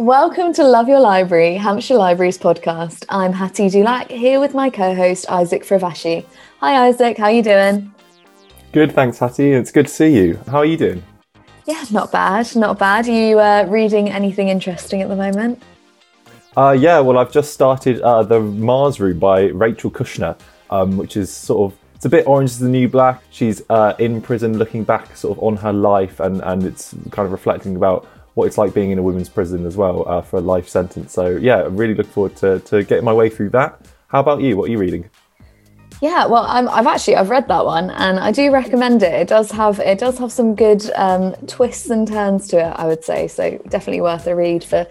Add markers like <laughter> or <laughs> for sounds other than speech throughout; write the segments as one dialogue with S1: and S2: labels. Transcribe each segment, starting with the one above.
S1: Welcome to Love Your Library, Hampshire Libraries podcast. I'm Hattie Dulac here with my co-host Isaac Fravashi. Hi Isaac, how are you doing?
S2: Good, thanks Hattie. It's good to see you. How are you doing?
S1: Yeah, not bad, not bad. Are you uh, reading anything interesting at the moment?
S2: Uh, yeah, well, I've just started uh, the Mars Room by Rachel Kushner, um, which is sort of it's a bit Orange is the New Black. She's uh, in prison, looking back sort of on her life, and and it's kind of reflecting about what it's like being in a women's prison as well uh, for a life sentence. So yeah, I really look forward to to getting my way through that. How about you? What are you reading?
S1: Yeah, well, i have actually I've read that one, and I do recommend it. It does have it does have some good um, twists and turns to it, I would say. So definitely worth a read for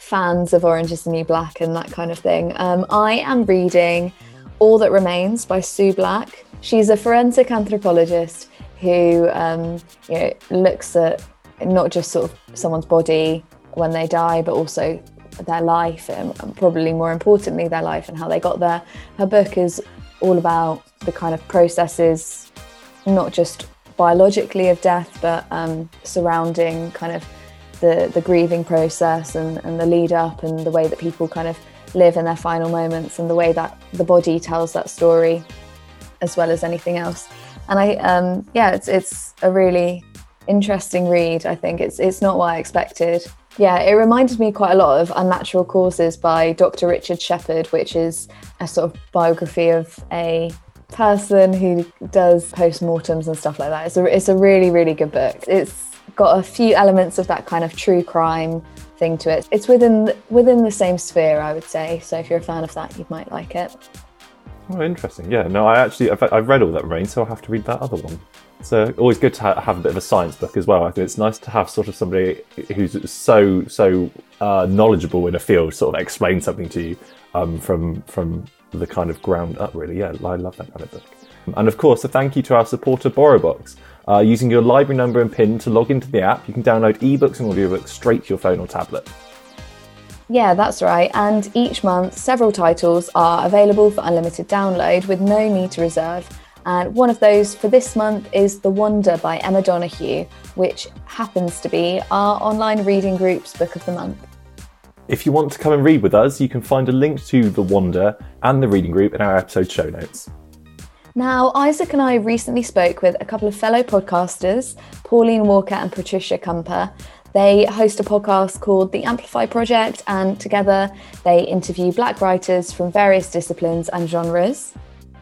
S1: fans of Orange Is the New Black and that kind of thing. Um, I am reading All That Remains by Sue Black. She's a forensic anthropologist who um, you know, looks at not just sort of someone's body when they die, but also their life and probably more importantly their life and how they got there. Her book is all about the kind of processes, not just biologically of death, but um, surrounding kind of the, the grieving process and, and the lead up and the way that people kind of live in their final moments and the way that the body tells that story as well as anything else. And I, um, yeah, it's, it's a really interesting read. I think it's, it's not what I expected. Yeah, it reminded me quite a lot of Unnatural Causes by Dr. Richard Shepherd, which is a sort of biography of a person who does post-mortems and stuff like that. It's a, it's a really, really good book. It's got a few elements of that kind of true crime thing to it. It's within within the same sphere, I would say. So if you're a fan of that, you might like it.
S2: Oh, interesting. Yeah, no, I actually I've, I've read all that rain, so I'll have to read that other one. So always good to ha- have a bit of a science book as well. I think it's nice to have sort of somebody who's so so uh, knowledgeable in a field sort of explain something to you um, from from the kind of ground up. Really, yeah, I love that kind of book. And of course, a thank you to our supporter BorrowBox. Uh, using your library number and PIN to log into the app, you can download ebooks and audiobooks straight to your phone or tablet.
S1: Yeah, that's right. And each month, several titles are available for unlimited download with no need to reserve. And one of those for this month is The Wonder by Emma Donoghue, which happens to be our online reading group's book of the month.
S2: If you want to come and read with us, you can find a link to The Wonder and the reading group in our episode show notes.
S1: Now, Isaac and I recently spoke with a couple of fellow podcasters, Pauline Walker and Patricia Cumper. They host a podcast called The Amplify Project, and together they interview Black writers from various disciplines and genres.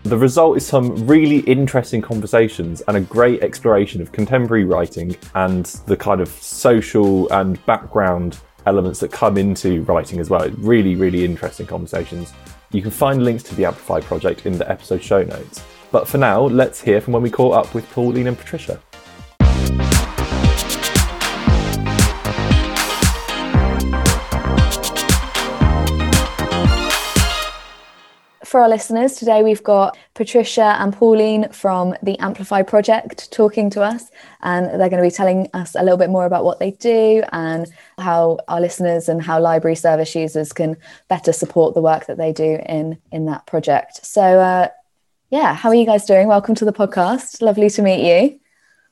S2: The result is some really interesting conversations and a great exploration of contemporary writing and the kind of social and background elements that come into writing as well. Really, really interesting conversations. You can find links to the Amplify project in the episode show notes. But for now, let's hear from when we caught up with Pauline and Patricia.
S1: For our listeners, today we've got Patricia and Pauline from the Amplify Project talking to us, and they're going to be telling us a little bit more about what they do and how our listeners and how library service users can better support the work that they do in in that project. So, uh, yeah, how are you guys doing? Welcome to the podcast. Lovely to meet you.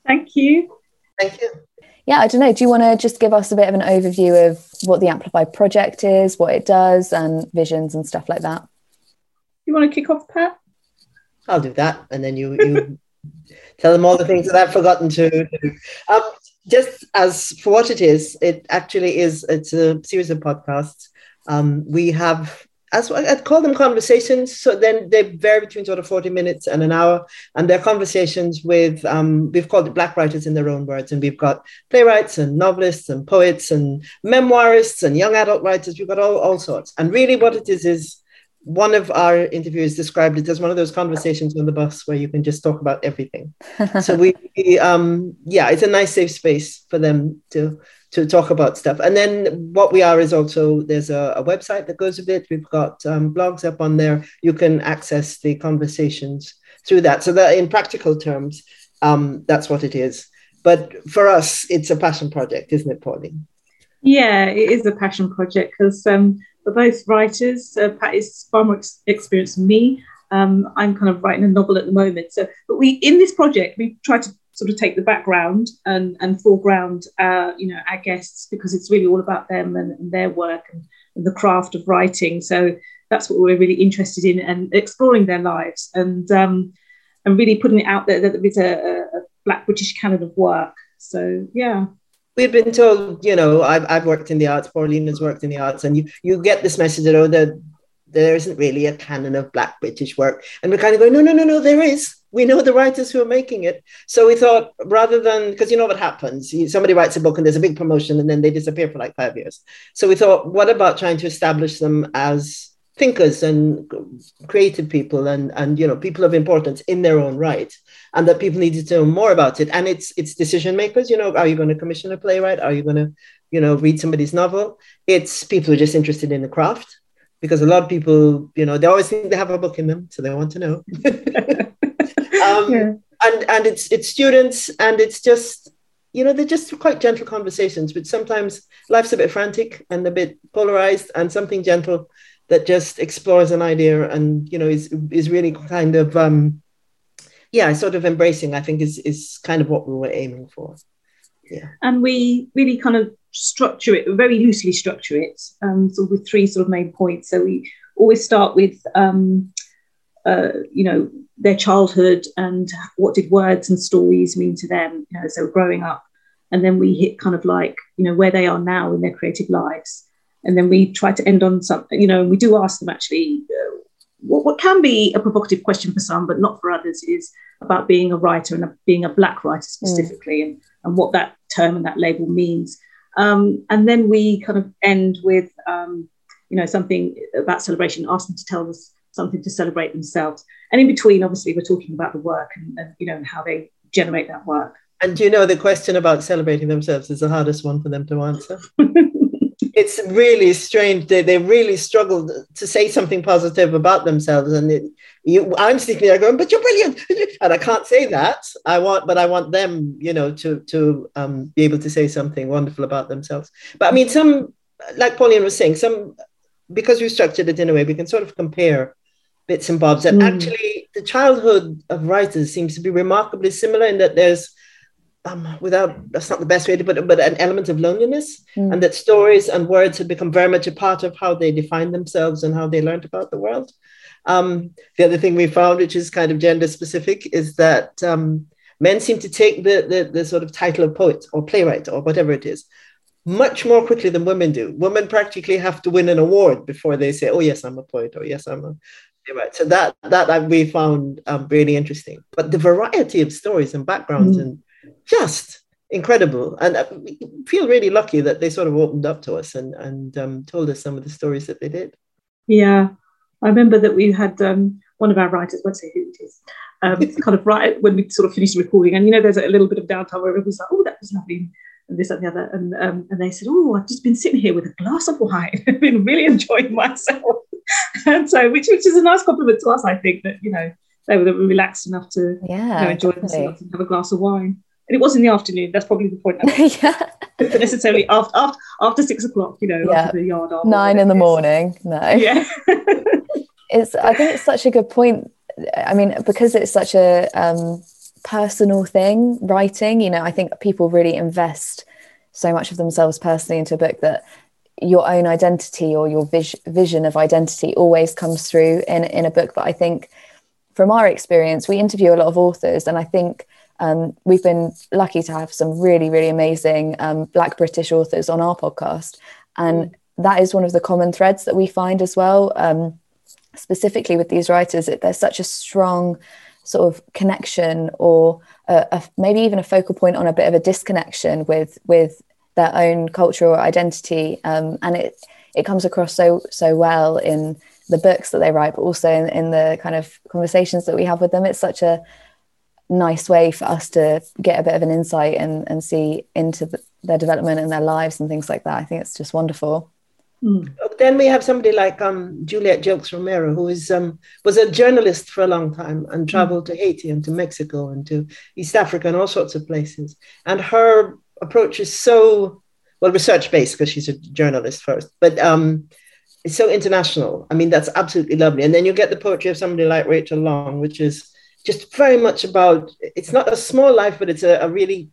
S3: Thank you.
S4: Thank you.
S1: Yeah, I don't know. Do you want to just give us a bit of an overview of what the Amplify project is, what it does, and visions and stuff like that?
S3: You want to kick off, Pat?
S4: I'll do that, and then you you <laughs> tell them all the things that I've forgotten to do. Um, just as for what it is, it actually is. It's a series of podcasts. Um, we have, as I'd call them, conversations. So then they vary between sort of forty minutes and an hour, and they're conversations with. Um, we've called it Black writers in their own words, and we've got playwrights and novelists and poets and memoirists and young adult writers. We've got all all sorts. And really, what it is is one of our interviewers described it as one of those conversations on the bus where you can just talk about everything. so <laughs> we, um, yeah, it's a nice safe space for them to to talk about stuff. And then what we are is also there's a, a website that goes with it. We've got um, blogs up on there. You can access the conversations through that. So that in practical terms, um, that's what it is. But for us, it's a passion project, isn't it, Pauline?
S3: Yeah, it is a passion project because um, we're both writers. Uh, Pat is far more ex- experienced than me. Um, I'm kind of writing a novel at the moment. So, but we in this project we try to sort of take the background and and foreground uh, you know our guests because it's really all about them and, and their work and, and, the craft of writing. So that's what we're really interested in and exploring their lives and um, and really putting it out there that there is a, a Black British canon of work. So yeah
S4: we've been told, you know, I've, I've worked in the arts, Pauline has worked in the arts, and you, you get this message that, oh, that there isn't really a canon of Black British work. And we're kind of going, no, no, no, no, there is. We know the writers who are making it. So we thought rather than, because you know what happens, somebody writes a book and there's a big promotion and then they disappear for like five years. So we thought, what about trying to establish them as thinkers and creative people and and you know people of importance in their own right and that people needed to know more about it. And it's it's decision makers you know are you going to commission a playwright? Are you going to you know read somebody's novel? It's people who are just interested in the craft because a lot of people you know they always think they have a book in them so they want to know. <laughs> Um, yeah. and and it's it's students and it's just you know they're just quite gentle conversations but sometimes life's a bit frantic and a bit polarized and something gentle that just explores an idea and you know is is really kind of um yeah sort of embracing i think is is kind of what we were aiming for. Yeah.
S3: And we really kind of structure it very loosely structure it um so with three sort of main points. So we always start with um uh, you know their childhood and what did words and stories mean to them you know as they were growing up. And then we hit kind of like you know where they are now in their creative lives and then we try to end on something, you know, we do ask them actually uh, what, what can be a provocative question for some, but not for others, is about being a writer and a, being a black writer specifically, mm. and, and what that term and that label means. Um, and then we kind of end with, um, you know, something about celebration, ask them to tell us something to celebrate themselves. And in between, obviously, we're talking about the work and, and you know, and how they generate that work.
S4: And do you know, the question about celebrating themselves is the hardest one for them to answer. <laughs> it's really strange. They, they really struggled to say something positive about themselves. And it, you, I'm sitting there going, but you're brilliant. <laughs> And I can't say that. I want, but I want them, you know, to, to um, be able to say something wonderful about themselves. But I mean, some, like Pauline was saying, some, because we structured it in a way, we can sort of compare bits and bobs. And mm. actually, the childhood of writers seems to be remarkably similar in that there's um, without that's not the best way to put it, but an element of loneliness, mm. and that stories and words have become very much a part of how they define themselves and how they learned about the world. Um, the other thing we found, which is kind of gender specific, is that um, men seem to take the, the, the sort of title of poet or playwright or whatever it is much more quickly than women do. Women practically have to win an award before they say, "Oh yes, I'm a poet," or "Yes, I'm a playwright." So that that we found um, really interesting. But the variety of stories and backgrounds mm. and just incredible. And uh, we feel really lucky that they sort of opened up to us and, and um, told us some of the stories that they did.
S3: Yeah. I remember that we had um, one of our writers, I won't say who it is, um, <laughs> kind of right when we sort of finished recording. And, you know, there's a little bit of downtime where everyone's like, oh, that was lovely. And this and the other. And, um, and they said, oh, I've just been sitting here with a glass of wine. <laughs> I've been really enjoying myself. <laughs> and so, which, which is a nice compliment to us, I think, that, you know, they were relaxed enough to yeah, you know, enjoy definitely. themselves and have a glass of wine and it was in the afternoon. That's probably the point. <laughs> yeah. necessarily after, after after six o'clock, you know, yeah. after the yard.
S1: Nine in the morning. No. <laughs>
S3: Yeah.
S1: it's. I think it's such a good point. I mean, because it's such a um, personal thing, writing. You know, I think people really invest so much of themselves personally into a book that your own identity or your vis- vision of identity always comes through in in a book. But I think, from our experience, we interview a lot of authors, and I think um, we've been lucky to have some really, really amazing um, Black British authors on our podcast. And that is one of the common threads that we find as well, um, specifically with these writers. That there's such a strong sort of connection or a, a, maybe even a focal point on a bit of a disconnection with with their own culture or identity um, and it it comes across so so well in the books that they write but also in, in the kind of conversations that we have with them it's such a nice way for us to get a bit of an insight and, and see into the, their development and their lives and things like that. I think it's just wonderful.
S4: Mm. Then we have somebody like um, Juliet Jokes Romero, who is um, was a journalist for a long time and traveled mm. to Haiti and to Mexico and to East Africa and all sorts of places. And her approach is so well research based because she's a journalist first, but um, it's so international. I mean, that's absolutely lovely. And then you get the poetry of somebody like Rachel Long, which is just very much about it's not a small life, but it's a, a really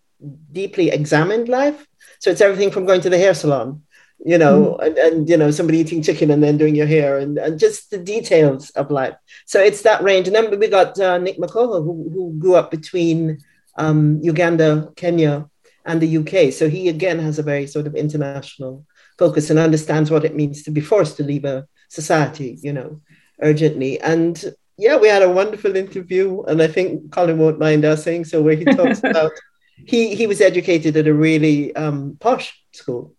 S4: deeply examined life. So it's everything from going to the hair salon, you know, mm. and, and you know, somebody eating chicken and then doing your hair and, and just the details of life. So it's that range. And then we got uh, Nick Makoha, who, who grew up between um, Uganda, Kenya, and the UK. So he again has a very sort of international focus and understands what it means to be forced to leave a society, you know, urgently. And yeah, we had a wonderful interview, and I think Colin won't mind us saying so, where he talks <laughs> about he he was educated at a really um, posh school.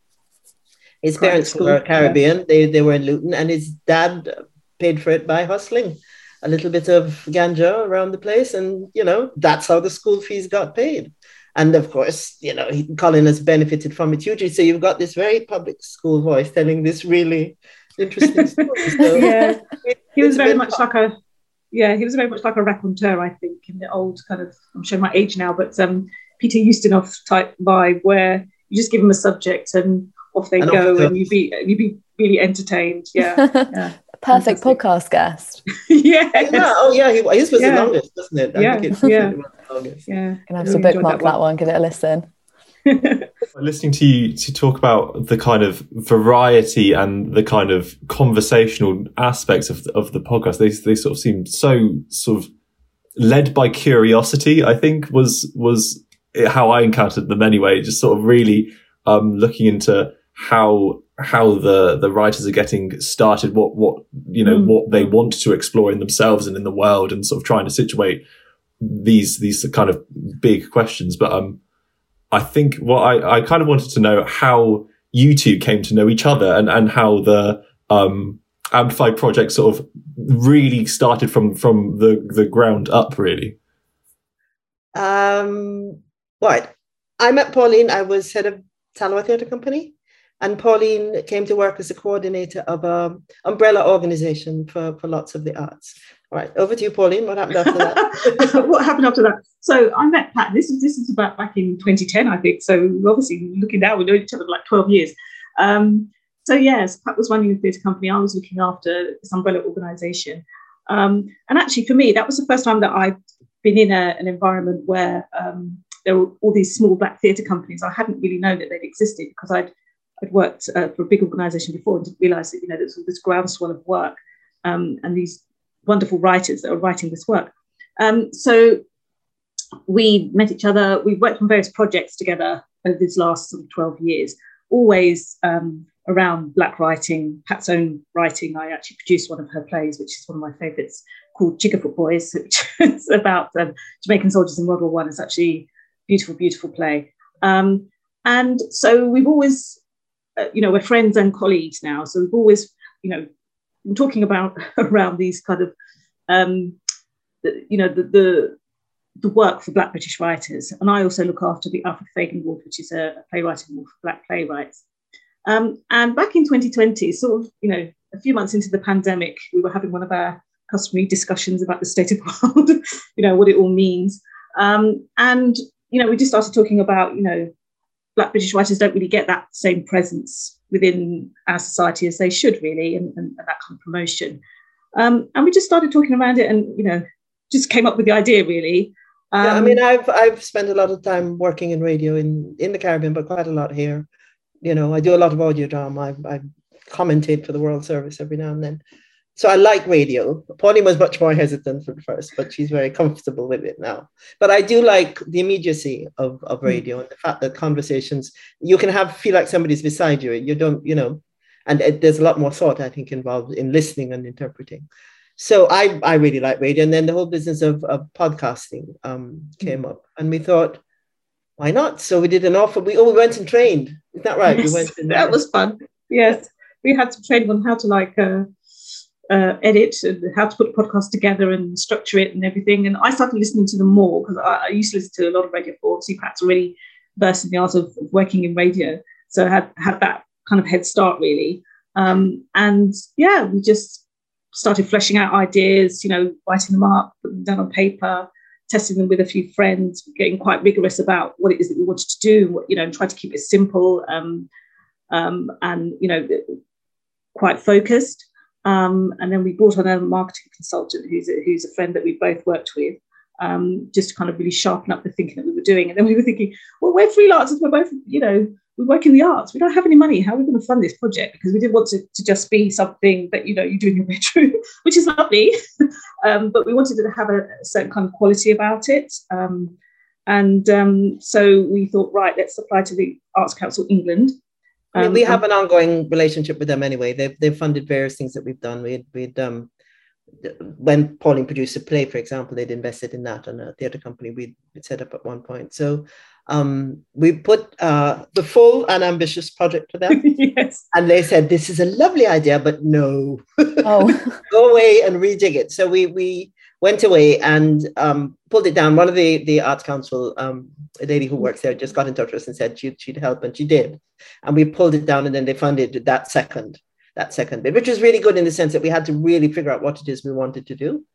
S4: His parents were Caribbean; yeah. they they were in Luton, and his dad paid for it by hustling a little bit of ganja around the place, and you know that's how the school fees got paid. And of course, you know, he, Colin has benefited from it hugely. So you've got this very public school voice telling this really interesting <laughs> story. So
S3: yeah, he was very much like a yeah, he was very much like a raconteur, I think, in the old kind of I'm showing my age now, but um, Peter Ustinov type vibe where you just give them a subject and off they and go, off and you'd be you'd be really entertained. Yeah, <laughs> yeah.
S1: perfect Fantastic. podcast guest. <laughs>
S3: yeah.
S4: yeah. Oh yeah, he, his was yeah. the longest, wasn't it?
S3: I yeah. yeah.
S1: Yeah. Gonna have to bookmark that one. that one. Give it a listen. <laughs>
S2: Listening to you to talk about the kind of variety and the kind of conversational aspects of the, of the podcast, they they sort of seem so sort of led by curiosity. I think was was how I encountered them anyway. Just sort of really um, looking into how how the the writers are getting started, what what you know mm. what they want to explore in themselves and in the world, and sort of trying to situate these these kind of big questions. But um, I think what I I kind of wanted to know how you two came to know each other and and how the um Amplify project sort of really started from from the the ground up, really.
S4: Um, what I met Pauline. I was head of Talawa Theatre Company and Pauline came to work as a coordinator of an umbrella organization for, for lots of the arts. All right, over to you, Pauline. What happened after that? <laughs>
S3: what happened after that? So I met Pat. This is this is about back in 2010, I think. So obviously, looking now, we know each other for like 12 years. Um, so yes, Pat was running a theatre company. I was looking after this umbrella organisation. Um, and actually, for me, that was the first time that I'd been in a, an environment where um, there were all these small black theatre companies. I hadn't really known that they'd existed because I'd I'd worked uh, for a big organisation before and didn't realise that you know there's all this groundswell of work um, and these wonderful writers that are writing this work. Um, so we met each other. We've worked on various projects together over these last sort of 12 years, always um, around Black writing, Pat's own writing. I actually produced one of her plays, which is one of my favourites, called Chigger Foot Boys, <laughs> which is about um, Jamaican soldiers in World War One. It's actually beautiful, beautiful play. Um, and so we've always uh, you know, we're friends and colleagues now. So we've always, you know, been talking about <laughs> around these kind of, um, the, you know, the, the, the work for Black British writers. And I also look after the Alfred Fagon Award, which is a, a playwriting award for Black playwrights. Um, and back in 2020, sort of, you know, a few months into the pandemic, we were having one of our customary discussions about the state of <laughs> world, you know, what it all means. Um, and, you know, we just started talking about, you know, Black British writers don't really get that same presence within our society as they should, really, and, and, and that kind of promotion. Um, and we just started talking around it, and you know, just came up with the idea, really.
S4: Um, yeah, I mean, I've I've spent a lot of time working in radio in in the Caribbean, but quite a lot here. You know, I do a lot of audio drama. I, I commentate for the World Service every now and then so I like radio. Pauline was much more hesitant at first, but she's very comfortable with it now. But I do like the immediacy of, of hmm. radio and the fact that conversations you can have feel like somebody's beside you. You don't, you know, and it, there's a lot more thought I think involved in listening and interpreting. So I I really like radio, and then the whole business of, of podcasting um, came mm. up, and we thought, why not? So we did an offer. We oh we went and trained. Is that right?
S3: Yes,
S4: we went.
S3: And, that was fun. Yes, we had to train on how to like. Uh, uh, edit and how to put a podcast together and structure it and everything. And I started listening to them more because I, I, used to listen to a lot of radio for obviously Pat's already versed in the art of, of, working in radio. So I had had that kind of head start really. Um, and yeah, we just started fleshing out ideas, you know, writing them up, putting them down on paper, testing them with a few friends, getting quite rigorous about what it is that we wanted to do, you know, and try to keep it simple um, um, and, you know, quite focused. Um, and then we brought on a marketing consultant who's a, who's a friend that we both worked with. um, just to kind of really sharpen up the thinking that we were doing. And then we were thinking, well, we're freelancers, we're both, you know, we work in the arts. We don't have any money. How are we going to fund this project? Because we didn't want to, to just be something that you know you do in your <laughs> bedroom, which is lovely, <laughs> um, but we wanted to have a, a, certain kind of quality about it. Um, and um, so we thought, right, let's apply to the Arts Council England.
S4: I mean, we um, have an ongoing relationship with them anyway. They've they've funded various things that we've done. We'd, we'd um when Pauline produced a play, for example, they'd invested in that on a theatre company we'd, we'd set up at one point. So um, we put uh, the full and ambitious project to them. <laughs>
S3: yes.
S4: And they said, this is a lovely idea, but no. Oh. <laughs> Go away and rejig it. So we we went away and um, pulled it down. One of the, the Arts Council, um, a lady who works there, just got in touch with us and said she'd, she'd help, and she did. And we pulled it down, and then they funded that second that second bit, which was really good in the sense that we had to really figure out what it is we wanted to do.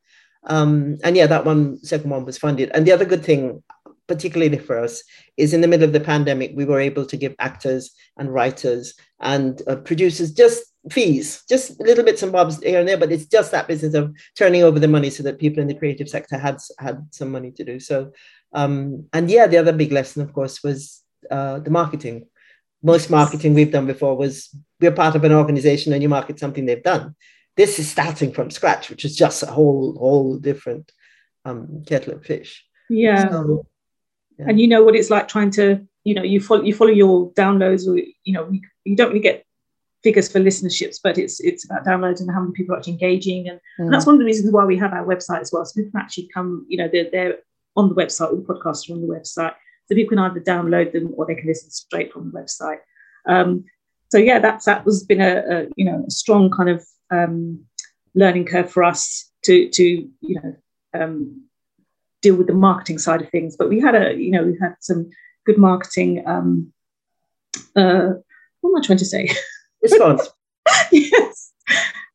S4: Um, and yeah, that one, second one was funded. And the other good thing, particularly for us, is in the middle of the pandemic, we were able to give actors and writers and uh, producers just fees, just little bits and bobs here and there, but it's just that business of turning over the money so that people in the creative sector had had some money to do. So, um, and yeah, the other big lesson, of course, was uh, the marketing most marketing we've done before was we're part of an organization and you market something they've done. This is starting from scratch, which is just a whole whole different um, kettle of fish.
S3: Yeah. So, yeah. And you know what it's like trying to, you know, you follow you follow your downloads, or you know, you don't really get figures for listenerships, but it's it's about downloads and how many people are actually engaging, and, mm. and that's one of the reasons why we have our website as well. So people can actually come, you know, they're they're on the website, all the podcasts are on the website. So people can either download them or they can listen straight from the website. Um, so yeah, that's that was been a, a you know a strong kind of um, learning curve for us to to you know um, deal with the marketing side of things. But we had a you know we had some good marketing. Um, uh, what am I trying to say? <laughs>
S4: Response. <laughs>
S3: yes.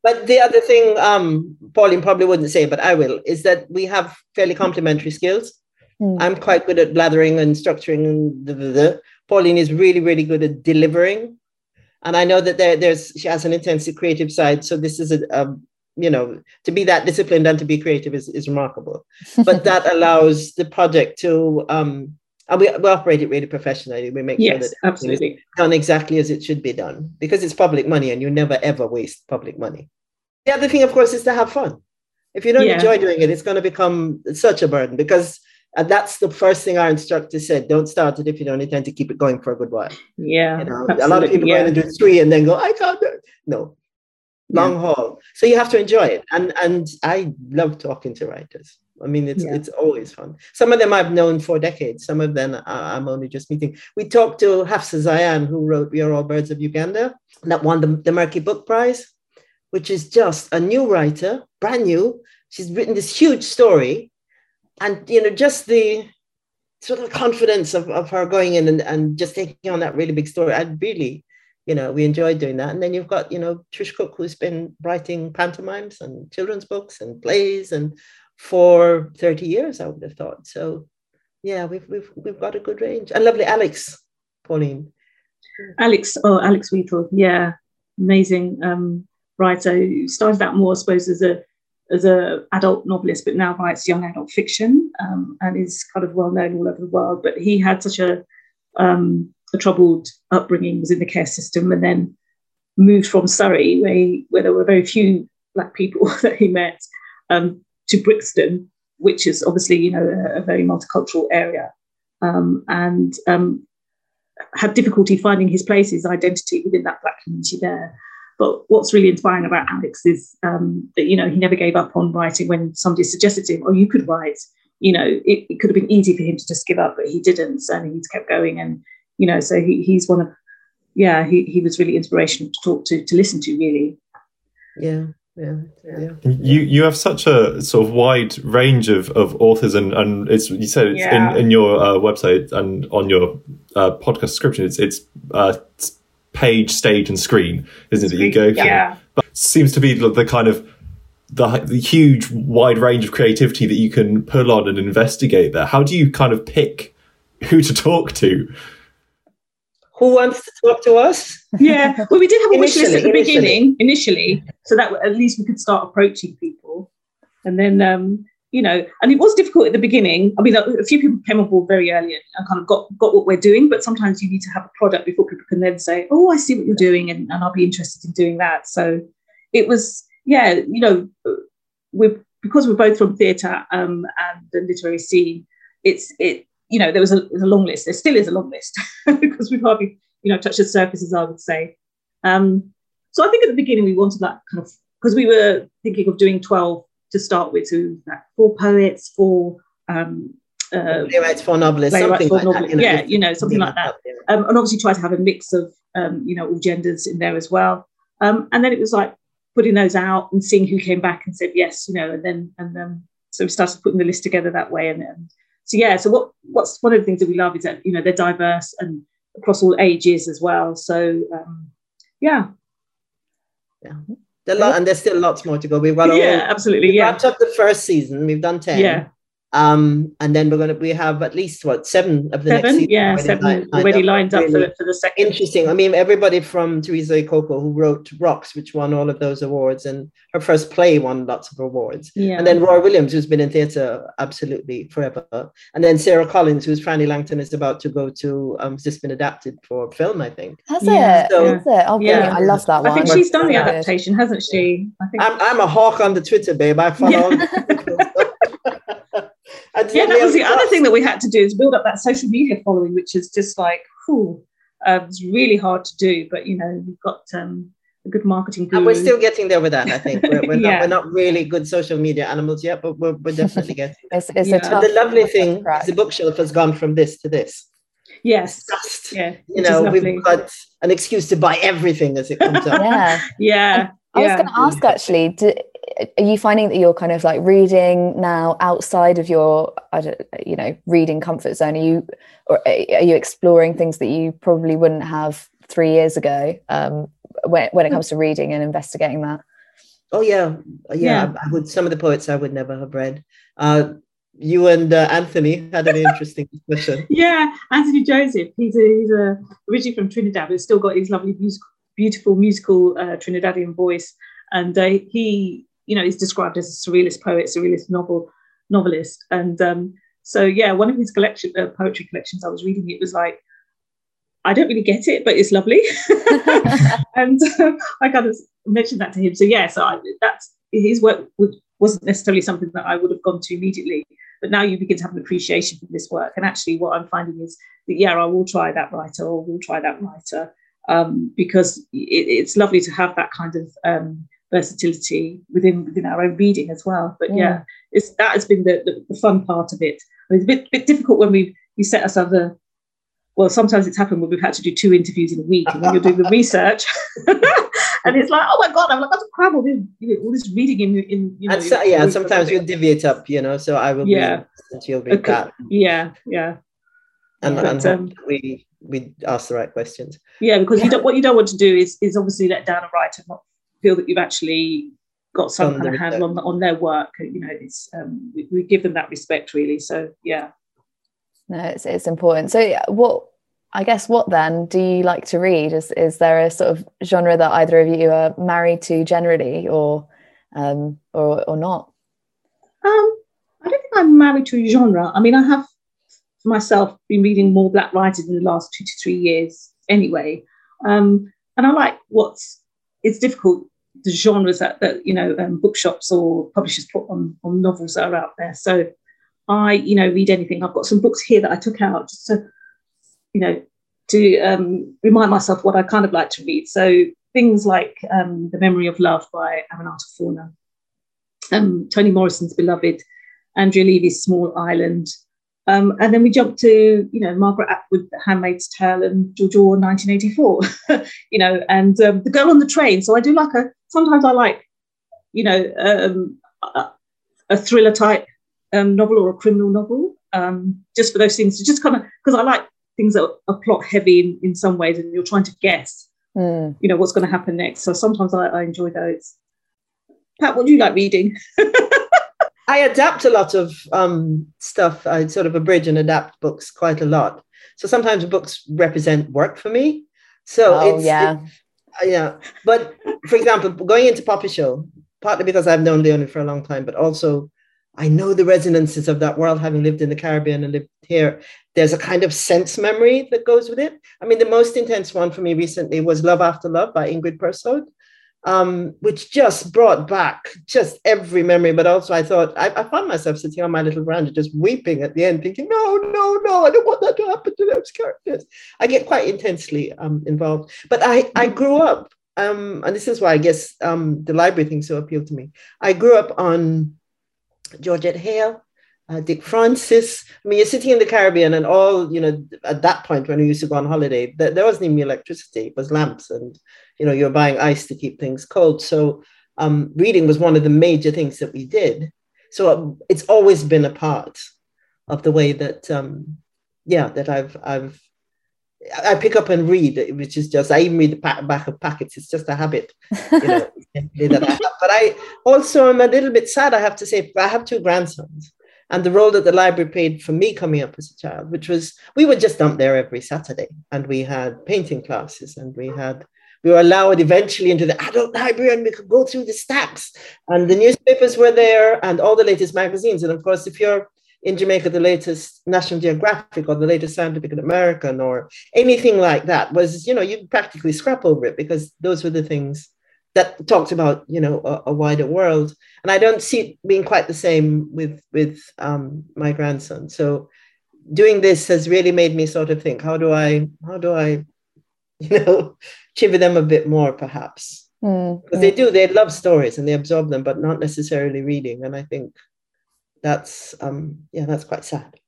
S4: But the other thing, um, Pauline probably wouldn't say, but I will, is that we have fairly complementary skills. Mm. I'm quite good at blathering and structuring and the, the, the. Pauline is really, really good at delivering. And I know that there, there's she has an intensive creative side. So this is a, a you know, to be that disciplined and to be creative is, is remarkable. <laughs> But that allows the project to um and we, we operate it really professionally. We make
S3: yes,
S4: sure that
S3: absolutely
S4: done exactly as it should be done because it's public money and you never ever waste public money. The other thing, of course, is to have fun. If you don't yeah. enjoy doing it, it's going to become such a burden because and that's the first thing our instructor said. Don't start it if you don't intend to keep it going for a good while.
S3: Yeah.
S4: You know, a lot of people yeah. go in and do three and then go, I can't do it. No. Long yeah. haul. So you have to enjoy it. And and I love talking to writers. I mean, it's yeah. it's always fun. Some of them I've known for decades. Some of them uh, I'm only just meeting. We talked to Hafsa Zayyan, who wrote We Are All Birds of Uganda, that won the, the Merky Book Prize, which is just a new writer, brand new. She's written this huge story and you know just the sort of confidence of, of her going in and, and just taking on that really big story i really you know we enjoyed doing that and then you've got you know Trish Cooke who's been writing pantomimes and children's books and plays and for 30 years i would have thought. So yeah we've we've, we've got a good range. And lovely alex pauline.
S3: Alex oh alex wheatle yeah amazing um writer who started out more i suppose as a as a adult novelist, but now writes young adult fiction um, and is kind of well known all over the world. But he had such a, um, a troubled upbringing, was in the care system, and then moved from Surrey, where, he, where there were very few black people <laughs> that he met, um, to Brixton, which is obviously you know a, a very multicultural area, um, and um, had difficulty finding his place, his identity within that black community there. But what's really inspiring about Alex is um, that you know he never gave up on writing when somebody suggested to him, "Oh, you could write." You know, it, it could have been easy for him to just give up, but he didn't. So he's kept going, and you know, so he, he's one of, yeah, he, he was really inspirational to talk to, to listen to, really.
S4: Yeah. Yeah, yeah.
S2: You you have such a sort of wide range of, of authors and, and it's you said it's yeah. in, in your uh, website and on your uh, podcast description it's it's uh, page, stage, and screen, isn't it? That you go for.
S3: Yeah.
S2: But seems to be the kind of the, the huge wide range of creativity that you can pull on and investigate there. How do you kind of pick who to talk to?
S4: Who wants to talk to us?
S3: Yeah, well, we did have a wish list at the beginning initially, so that at least we could start approaching people, and then um, you know, and it was difficult at the beginning. I mean, a few people came on board very early and kind of got got what we're doing, but sometimes you need to have a product before people can then say, "Oh, I see what you're doing," and, and I'll be interested in doing that. So it was, yeah, you know, we because we're both from theatre um, and the literary scene. It's it, you know, there was a, a long list. There still is a long list <laughs> because we've hardly, you know, touched the surface, as I would say. Um, so I think at the beginning we wanted that kind of because we were thinking of doing twelve to start with, so that four poets, four um,
S4: uh, playwrights, four novelists, something
S3: like
S4: that,
S3: you know, yeah, you know, something like that. Yeah. Um, and obviously try to have a mix of, um, you know, all genders in there as well. Um, and then it was like putting those out and seeing who came back and said yes, you know, and then and then so we started putting the list together that way. And, and so yeah, so what what's one of the things that we love is that you know they're diverse and across all ages as well. So um, yeah,
S4: yeah. There lot, and there's still lots more to go. We've got
S3: all, yeah, absolutely.
S4: We
S3: yeah,
S4: wrapped up the first season. We've done ten.
S3: Yeah,
S4: um, and then we're gonna we have at least what seven of the
S3: seven?
S4: next season
S3: yeah already seven lined, already lined up, really for, for, the second.
S4: Interesting. I mean, everybody from Theresa Ikoko who wrote Rocks, which won all of those awards, and her first play won lots of awards.
S3: Yeah.
S4: And then Roy Williams, who's been in theatre absolutely forever, and then Sara Collins, who's Frannie Langton is about to go to. Um, just been adapted for film, I think.
S1: Has yeah. it? So, Has it? Oh, yeah. I love that one.
S3: I think she's done the adaptation, hasn't she? I think.
S4: I'm, I'm a hawk on the Twitter, babe. I follow. Yeah. <laughs>
S3: yeah, that was the other thing that we had to do is build up that social media following, which is just like, whew, uh, it's really hard to do. But you know, we've got um, a good marketing guru.
S4: And we're still getting there with that. I think we're, we're, <laughs> yeah. not, we're not really good social media animals yet, but we're, we're definitely getting.
S1: it's, it's yeah.
S4: the lovely thing is the bookshelf has gone from this to this.
S3: Yes.
S4: Just, yeah. You know, we've got an excuse to buy everything as it comes
S1: up.
S3: yeah. <laughs> Yeah.
S1: I was going to ask actually, do, are you finding that you're kind of like reading now outside of your I don't, you know reading comfort zone are you or are you exploring things that you probably wouldn't have three years ago um, when, when it comes to reading and investigating that
S4: oh yeah yeah, yeah. I, I, would some of the poets i would never have read uh, you and uh, Anthony had an interesting discussion. <laughs>
S3: yeah, Anthony Joseph. He's, a, he's a, originally from Trinidad, but still got his lovely, musical, beautiful musical uh, Trinidadian voice. And uh, he you know, is described as a surrealist poet, surrealist novel novelist. And um, so, yeah, one of his collection uh, poetry collections, I was reading it was like, I don't really get it, but it's lovely. <laughs> <laughs> and uh, I kind of mentioned that to him. So yeah, so I, that's his work would, wasn't necessarily something that I would have gone to immediately. But now you begin to have an appreciation for this work. And actually, what I'm finding is that yeah, I will try that writer, or we'll try that writer, um, because it, it's lovely to have that kind of um, versatility within within our own reading as well. But yeah, yeah it's that has been the, the, the, fun part of it. I mean, it's a bit, bit difficult when we we set ourselves a well, sometimes it's happened when we've had to do two interviews in a week, and when you're doing the research, <laughs> and it's like, oh my god, I'm like, I have to cram all this, you know, all this reading in, in you know.
S4: So, yeah, sometimes you'll divvy it up, you know. So I will,
S3: yeah,
S4: read, you'll read okay. that,
S3: yeah, yeah,
S4: and, but, and um, we we ask the right questions.
S3: Yeah, because you don't, what you don't want to do is is obviously let down a writer not feel that you've actually got some kind of handle on, on their work. You know, it's um, we, we, give them that respect really. So yeah.
S1: No, it's it's important. So what I guess what then do you like to read? Is is there a sort of genre that either of you are married to generally or um or or not?
S3: Um I don't think I'm married to a genre. I mean I have myself been reading more black writers in the last two to three years anyway. Um and I like what's it's difficult the genres that, that you know um, bookshops or publishers put on, on novels that are out there. So I, you know, read anything. I've got some books here that I took out just to, you know, to um, remind myself what I kind of like to read. So things like um, The Memory of Love by Aminata Forna, um, Toni Morrison's Beloved, Andrea Levy's Small Island, um, and then we jumped to, you know, Margaret Atwood, The Handmaid's Tale, and George Orwell, 1984, <laughs> you know, and um, The Girl on the Train. So I do like a, sometimes I like, you know, um, a, a, thriller type um, novel or a criminal novel, um, just for those things to just kind of, because I like things that are plot heavy in, in some ways and you're trying to guess, mm. you know, what's going to happen next. So sometimes I, I enjoy those. Pat, what do you like reading? <laughs>
S4: I adapt a lot of um, stuff. I sort of abridge and adapt books quite a lot. So sometimes books represent work for me. So
S1: oh, it's, yeah.
S4: It, yeah. But for example, going into Popisho, partly because I've known Leone for a long time, but also I know the resonances of that world, having lived in the Caribbean and lived here. There's a kind of sense memory that goes with it. I mean, the most intense one for me recently was Love After Love by Ingrid Persaud, um, which just brought back just every memory. But also, I thought, I, I, found myself sitting on my little veranda just weeping at the end, thinking, no, no, no, I don't want that to happen to those characters. I get quite intensely um, involved. But I, I grew up, um, and this is why I guess um, the library thing so appealed to me. I grew up on Georgette Heyer, uh, Dick Francis. I mean, you're sitting in the Caribbean, and all you know at that point when we used to go on holiday, there, there wasn't even electricity; it was lamps, and you know you're buying ice to keep things cold. So um, reading was one of the major things that we did. So um, it's always been a part of the way that, um, yeah, that I've I've I pick up and read, which is just I even read the back of packets. It's just a habit, you know, <laughs> that I have. But I also am a little bit sad. I have to say, I have two grandsons, and the role that the library played for me coming up as a child, which was we would just dump there every Saturday, and we had painting classes, and we had we were allowed eventually into the adult library, and we could go through the stacks, and the newspapers were there, and all the latest magazines, and of course, if you're in Jamaica, the latest National Geographic or the latest Scientific American or anything like that was, you know, you practically scrap over it because those were the things that talked about, you know, a, a wider world. And I don't see it being quite the same with with um, my grandson. So doing this has really made me sort of think, how do I, how do I, <laughs> you know, chivvy them a bit more, perhaps. Because mm, they do, they love stories and they absorb them, but not necessarily reading. And I think that's um yeah that's quite sad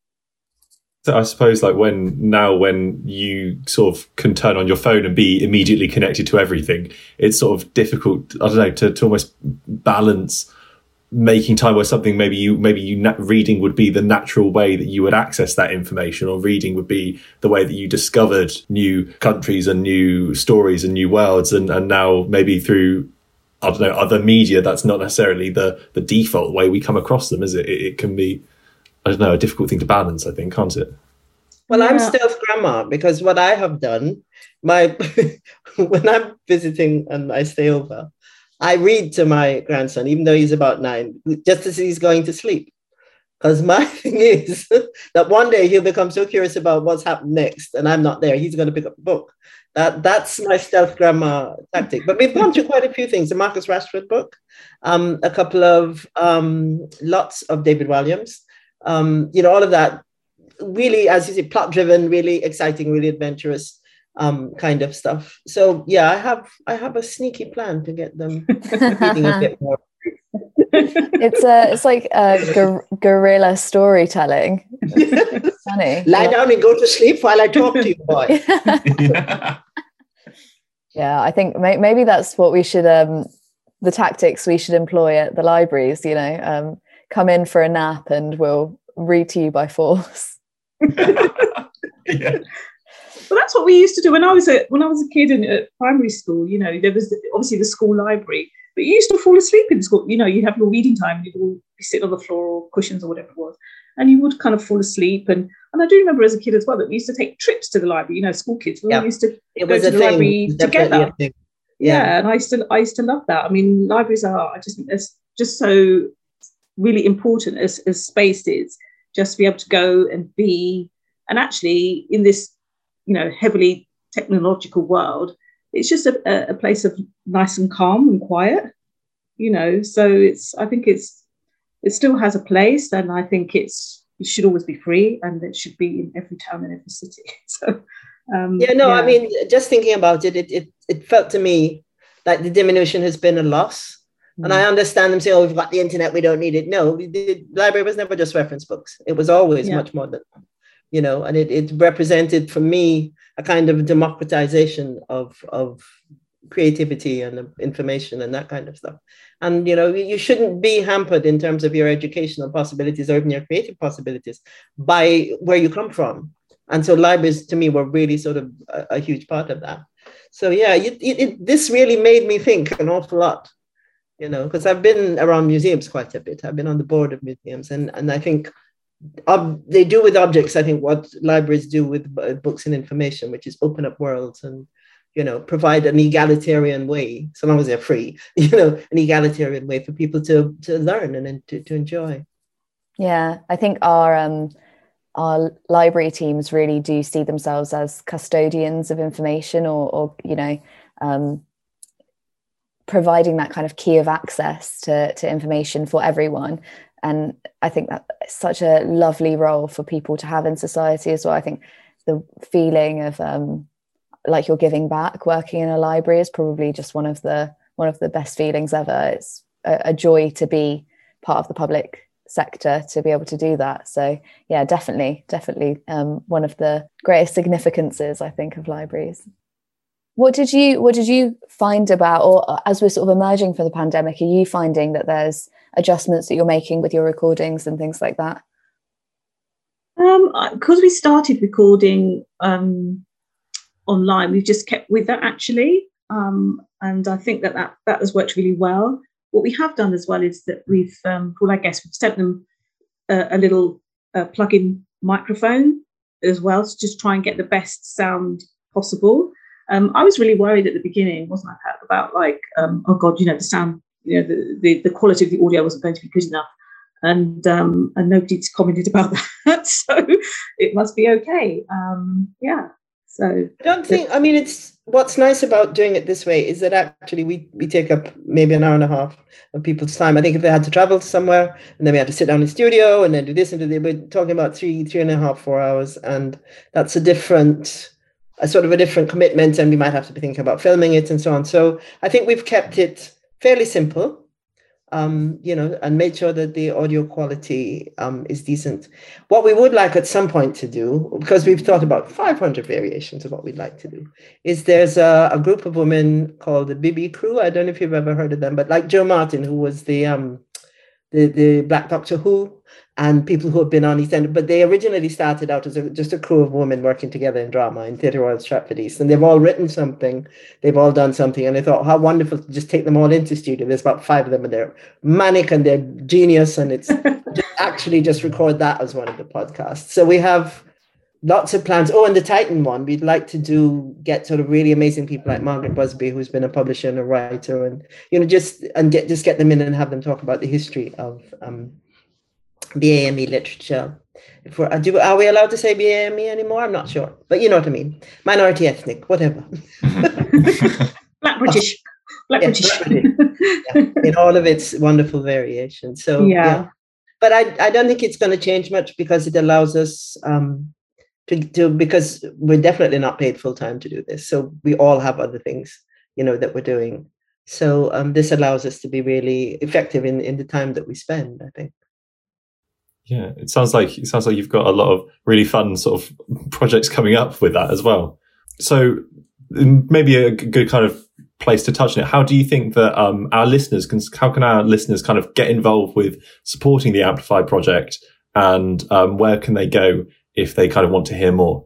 S2: I suppose like when now when you sort of can turn on your phone and be immediately connected to everything, it's sort of difficult. I don't know to, to almost balance making time where something maybe you maybe you na- reading would be the natural way that you would access that information, or reading would be the way that you discovered new countries and new stories and new worlds, and and now maybe through I don't know other media that's not necessarily the the default way we come across them, is it? It, it can be I don't know a difficult thing to balance. I think, can't it?
S4: Well, yeah. I'm stealth grandma because what I have done, my <laughs> when I'm visiting and I stay over, I read to my grandson, even though he's about nine, just as he's going to sleep. Because my <laughs> thing is <laughs> that one day he'll become so curious about what's happened next, and I'm not there. He's going to pick up a book. That that's my stealth grammar tactic. But we've gone through quite a few things. The Marcus Rashford book, um, a couple of um, lots of David Walliams. Um, you know, all of that really, as you say, plot driven, really exciting, really adventurous um, kind of stuff. So yeah, I have I have a sneaky plan to get them reading a bit more. <laughs>
S1: it's a it's like a guerrilla storytelling. <laughs>
S4: Funny. Lie down and go to sleep while I talk to you, boy. <laughs>
S1: yeah, I think may- maybe that's what we should um the tactics we should employ at the libraries. You know, um, come in for a nap and we'll read to you by force. <laughs>
S3: yeah. Well, that's what we used to do when I was a when I was a kid in at primary school. You know, there was obviously the school library, but you used to fall asleep in school. You know, you'd have your reading time, you'd all be sitting on the floor or cushions or whatever it was, and you would kind of fall asleep. And and I do remember as a kid as well that we used to take trips to the library. You know, school kids. We used to it go to the thing. library together. Yeah. yeah, and I used to I used to love that. I mean, libraries are I just think they're just so really important as, as space is just to be able to go and be and actually in this you know heavily technological world it's just a, a place of nice and calm and quiet you know so it's i think it's it still has a place and i think it's it should always be free and it should be in every town and every city <laughs> so
S4: um, yeah no yeah. i mean just thinking about it, it it it felt to me like the diminution has been a loss and I mm. understand them say, oh, we've got the internet, we don't need it. No, the library was never just reference books. It was always yeah. much more than, you know, and it, it represented for me a kind of democratization of, of creativity and information and that kind of stuff. And, you know, you shouldn't be hampered in terms of your educational possibilities or even your creative possibilities by where you come from. And so libraries to me were really sort of a, a huge part of that. So yeah, it, it, this really made me think an awful lot you know, because I've been around museums quite a bit. I've been on the board of museums, and and I think ob- they do with objects. I think what libraries do with books and information, which is open up worlds and you know provide an egalitarian way, so long as they're free. <laughs> You know, an egalitarian way for people to to learn and to to enjoy.
S1: Yeah, I think our um, our library teams really do see themselves as custodians of information, or, or you know, um, providing that kind of key of access to to information for everyone. And I think that's such a lovely role for people to have in society as well. I think the feeling of um, like you're giving back working in a library is probably just one of the one of the best feelings ever. It's a, a joy to be part of the public sector to be able to do that. So yeah, definitely, definitely um, one of the greatest significances I think of libraries. What did you what did you find about, or as we're sort of emerging from the pandemic, are you finding that there's adjustments that you're making with your recordings and things like that?
S3: Um, because we started recording um, online, we've just kept with that actually, um, and I think that, that that has worked really well. What we have done as well is that we've, um, well, I guess we've sent them a, a little uh, plug-in microphone as well to just try and get the best sound possible. Um, I was really worried at the beginning, wasn't I, Pat, about like, um, oh God, you know, the sound, you know, the, the, the quality of the audio wasn't going to be good enough. And um, and nobody's commented about <laughs> that, so it must be okay. Um, yeah. So
S4: I don't think. I mean, it's what's nice about doing it this way is that actually we we take up maybe an hour and a half of people's time. I think if they had to travel somewhere and then we had to sit down in studio and then do this and do that, we're talking about three three and a half four hours, and that's a different a sort of a different commitment and we might have to be thinking about filming it and so on. So i think we've kept it fairly simple um, you know and made sure that the audio quality um, is decent. What we would like at some point to do because we've thought about 500 variations of what we'd like to do is there's a, a group of women called the bibi crew. I don't know if you've ever heard of them but like Jo martin who was the um the, the black doctor who and people who have been on EastEnders, but they originally started out as a, just a crew of women working together in drama in Theatre Royal Stratford East. And they've all written something, they've all done something. And I thought, how wonderful to just take them all into studio. There's about five of them, and they're manic and they're genius. And it's <laughs> just actually just record that as one of the podcasts. So we have lots of plans. Oh, and the Titan one, we'd like to do get sort of really amazing people like Margaret Busby, who's been a publisher and a writer, and you know, just and get just get them in and have them talk about the history of um, BAME literature. If we're, do, are we allowed to say BAME anymore? I'm not sure, but you know what I mean. Minority ethnic, whatever. <laughs>
S3: Black British. Black yeah, British. Black British.
S4: yeah, in all of its wonderful variations. So yeah. yeah. But I, I don't think it's going to change much because it allows us um, to, to because we're definitely not paid full time to do this. So we all have other things, you know, that we're doing. So um, this allows us to be really effective in, in the time that we spend, I think.
S2: Yeah, it sounds like it sounds like you've got a lot of really fun sort of projects coming up with that as well. So maybe a good kind of place to touch on it. How do you think that um, our listeners can? How can our listeners kind of get involved with supporting the Amplify project, and um, where can they go if they kind of want to hear more?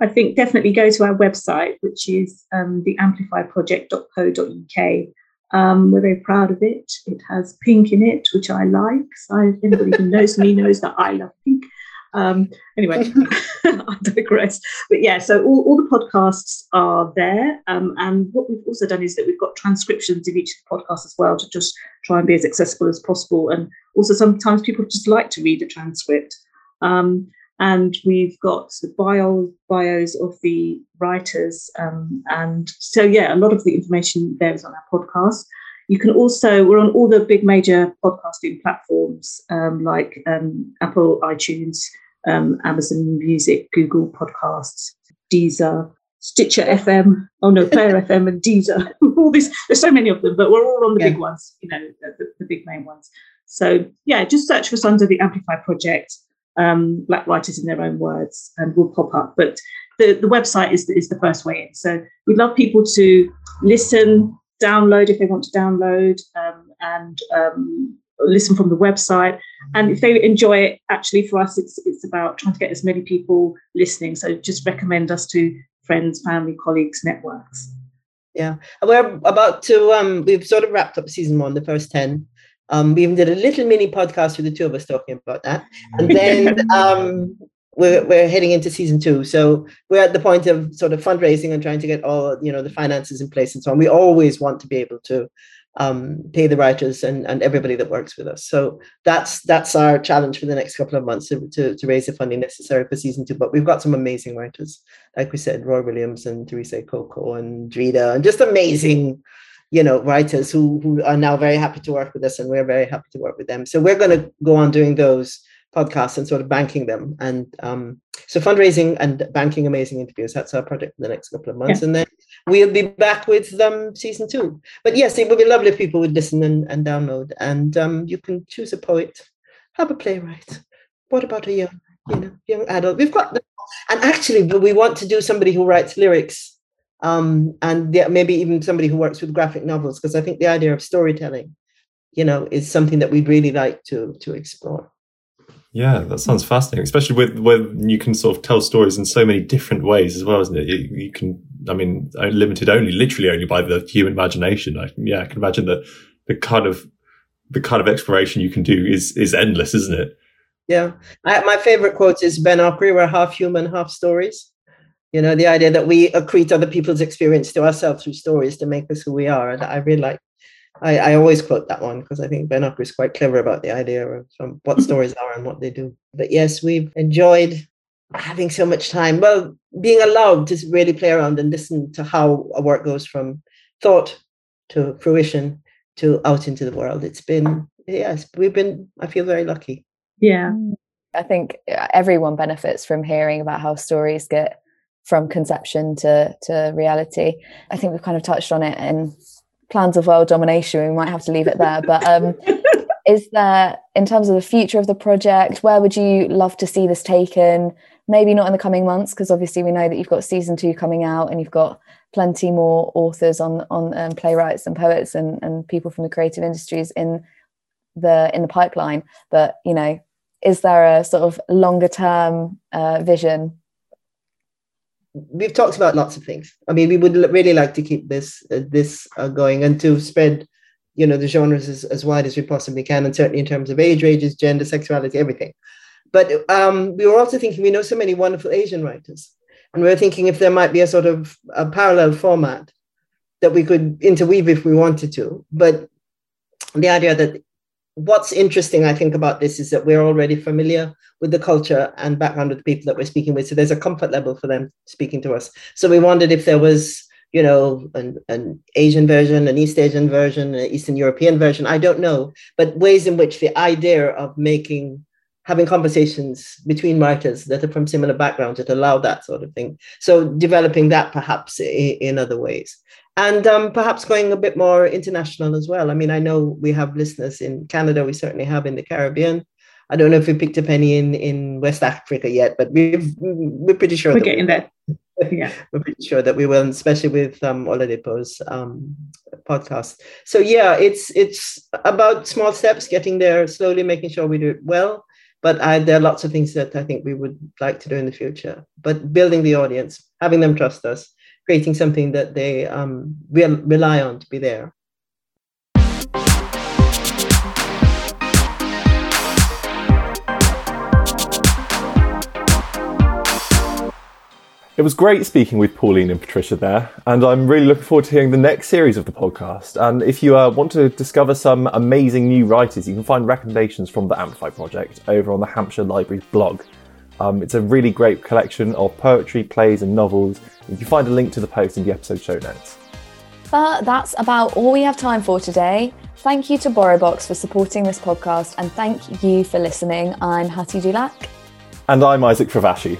S3: I think definitely go to our website, which is um, theamplifyproject.co.uk. Um, we're very proud of it. It has pink in it, which I like. So anybody who knows me knows that I love pink. Um, anyway, <laughs> I digress. But yeah, so all, all the podcasts are there. Um, and what we've also done is that we've got transcriptions of each podcast as well to just try and be as accessible as possible. And also sometimes people just like to read the transcript. Um, and we've got the bio bios of the writers um, and so yeah a lot of the information there is on our podcast. You can also we're on all the big major podcasting platforms um, like um, apple itunes um, amazon music google podcasts deezer stitcher fm oh no player <laughs> fm and deezer. <laughs> All these there's so many of them but we're all on the yeah. big ones you know the, the big main ones. So yeah just search for us under the amplify project um, black writers in their own words and will pop up. But the, the website is, is the first way in. So we'd love people to listen, download if they want to download, um, and um, listen from the website. And if they enjoy it, actually for us, it's it's about trying to get as many people listening. So just recommend us to friends, family, colleagues, networks.
S4: Yeah, we're about to. Um, we've sort of wrapped up season one, the first ten. Um, we even did a little mini podcast with the two of us talking about that. And then um, we're, we're heading into season two. So we're at the point of sort of fundraising and trying to get all, you know, the finances in place and so on. We always want to be able to um, pay the writers and, and everybody that works with us. So that's that's our challenge for the next couple of months to, to, to, raise the funding necessary for season two. But we've got some amazing writers, like we said, Roy Williams and Theresa Ikoko and Drita, and just amazing, you know, writers who who are now very happy to work with us, and we're very happy to work with them. So we're going to go on doing those podcasts and sort of banking them. And um, so fundraising and banking amazing interviews, that's our project for the next couple of months. Yeah. And then we'll be back with um, season two. But yes, it would be lovely if people would listen and, and download. And um, you can choose a poet, have a playwright. What about a young, you know, young adult? We've got, the, and actually, we want to do somebody who writes lyrics um, and maybe even somebody who works with graphic novels, because I think the idea of storytelling, you know, is something that we'd really like to to explore.
S2: Yeah, that sounds fascinating, especially with when you can sort of tell stories in so many different ways as well, isn't it? You, you can, I mean, limited only, literally only by the human imagination. I, yeah, I can imagine that the kind of the kind of exploration you can do is is endless, isn't it?
S4: Yeah, I, my favorite quote is Ben Okri: "We're half human, half stories." You know, the idea that we accrete other people's experience to ourselves through stories to make us who we are, and I really like I, I always quote that one because I think Ben Okri is quite clever about the idea of um, what stories are and what they do. But yes, we've enjoyed having so much time. Well, being allowed to really play around and listen to how a work goes from thought to fruition to out into the world. It's been, yes, we've been, I feel very lucky.
S3: Yeah.
S1: I think uh, everyone benefits from hearing about how stories get from conception to, to reality. I think we've kind of touched on it in plans of world domination. We might have to leave it there. But um, <laughs> is there, in terms of the future of the project, where would you love to see this taken? Maybe not in the coming months, because obviously we know that you've got season two coming out, and you've got plenty more authors on on um, playwrights and poets and, and people from the creative industries in the in the pipeline. But you know, is there a sort of longer term uh, vision
S4: we've talked about lots of things. I mean, we would really like to keep this uh, this uh, going and to spread, you know, the genres as, as wide as we possibly can, and certainly in terms of age, ranges, gender, sexuality, everything. But um, we were also thinking we know so many wonderful Asian writers, and we were thinking if there might be a sort of a parallel format that we could interweave if we wanted to. But the idea that what's interesting, I think, about this is that we're already familiar with the culture and background of the people that we're speaking with. So there's a comfort level for them speaking to us. So we wondered if there was, you know, an, an Asian version, an East Asian version, an Eastern European version. I don't know, but ways in which the idea of making having conversations between writers that are from similar backgrounds that allow that sort of thing. So developing that perhaps in, in other ways and um, perhaps going a bit more international as well. I mean, I know we have listeners in Canada, we certainly have in the Caribbean. I don't know if we picked up any in, in West Africa yet, but we've, we're pretty sure.
S3: We're getting there. Yeah. <laughs>
S4: we're pretty sure that we will, especially with um, Oladipo's um, podcast. So yeah, it's it's about small steps, getting there slowly, making sure we do it well. But I, there are lots of things that I think we would like to do in the future. But building the audience, having them trust us, creating something that they um, re- rely on to be there.
S2: It was great speaking with Pauline and Patricia there, and I'm really looking forward to hearing the next series of the podcast. And if you uh, want to discover some amazing new writers, you can find recommendations from the Amplify Project over on the Hampshire Library's blog. Um, it's a really great collection of poetry, plays, and novels. You can find a link to the post in the episode show notes.
S1: But that's about all we have time for today. Thank you to BorrowBox for supporting this podcast, and thank you for listening. I'm Hattie Dulac.
S2: And I'm Isaac Travashi.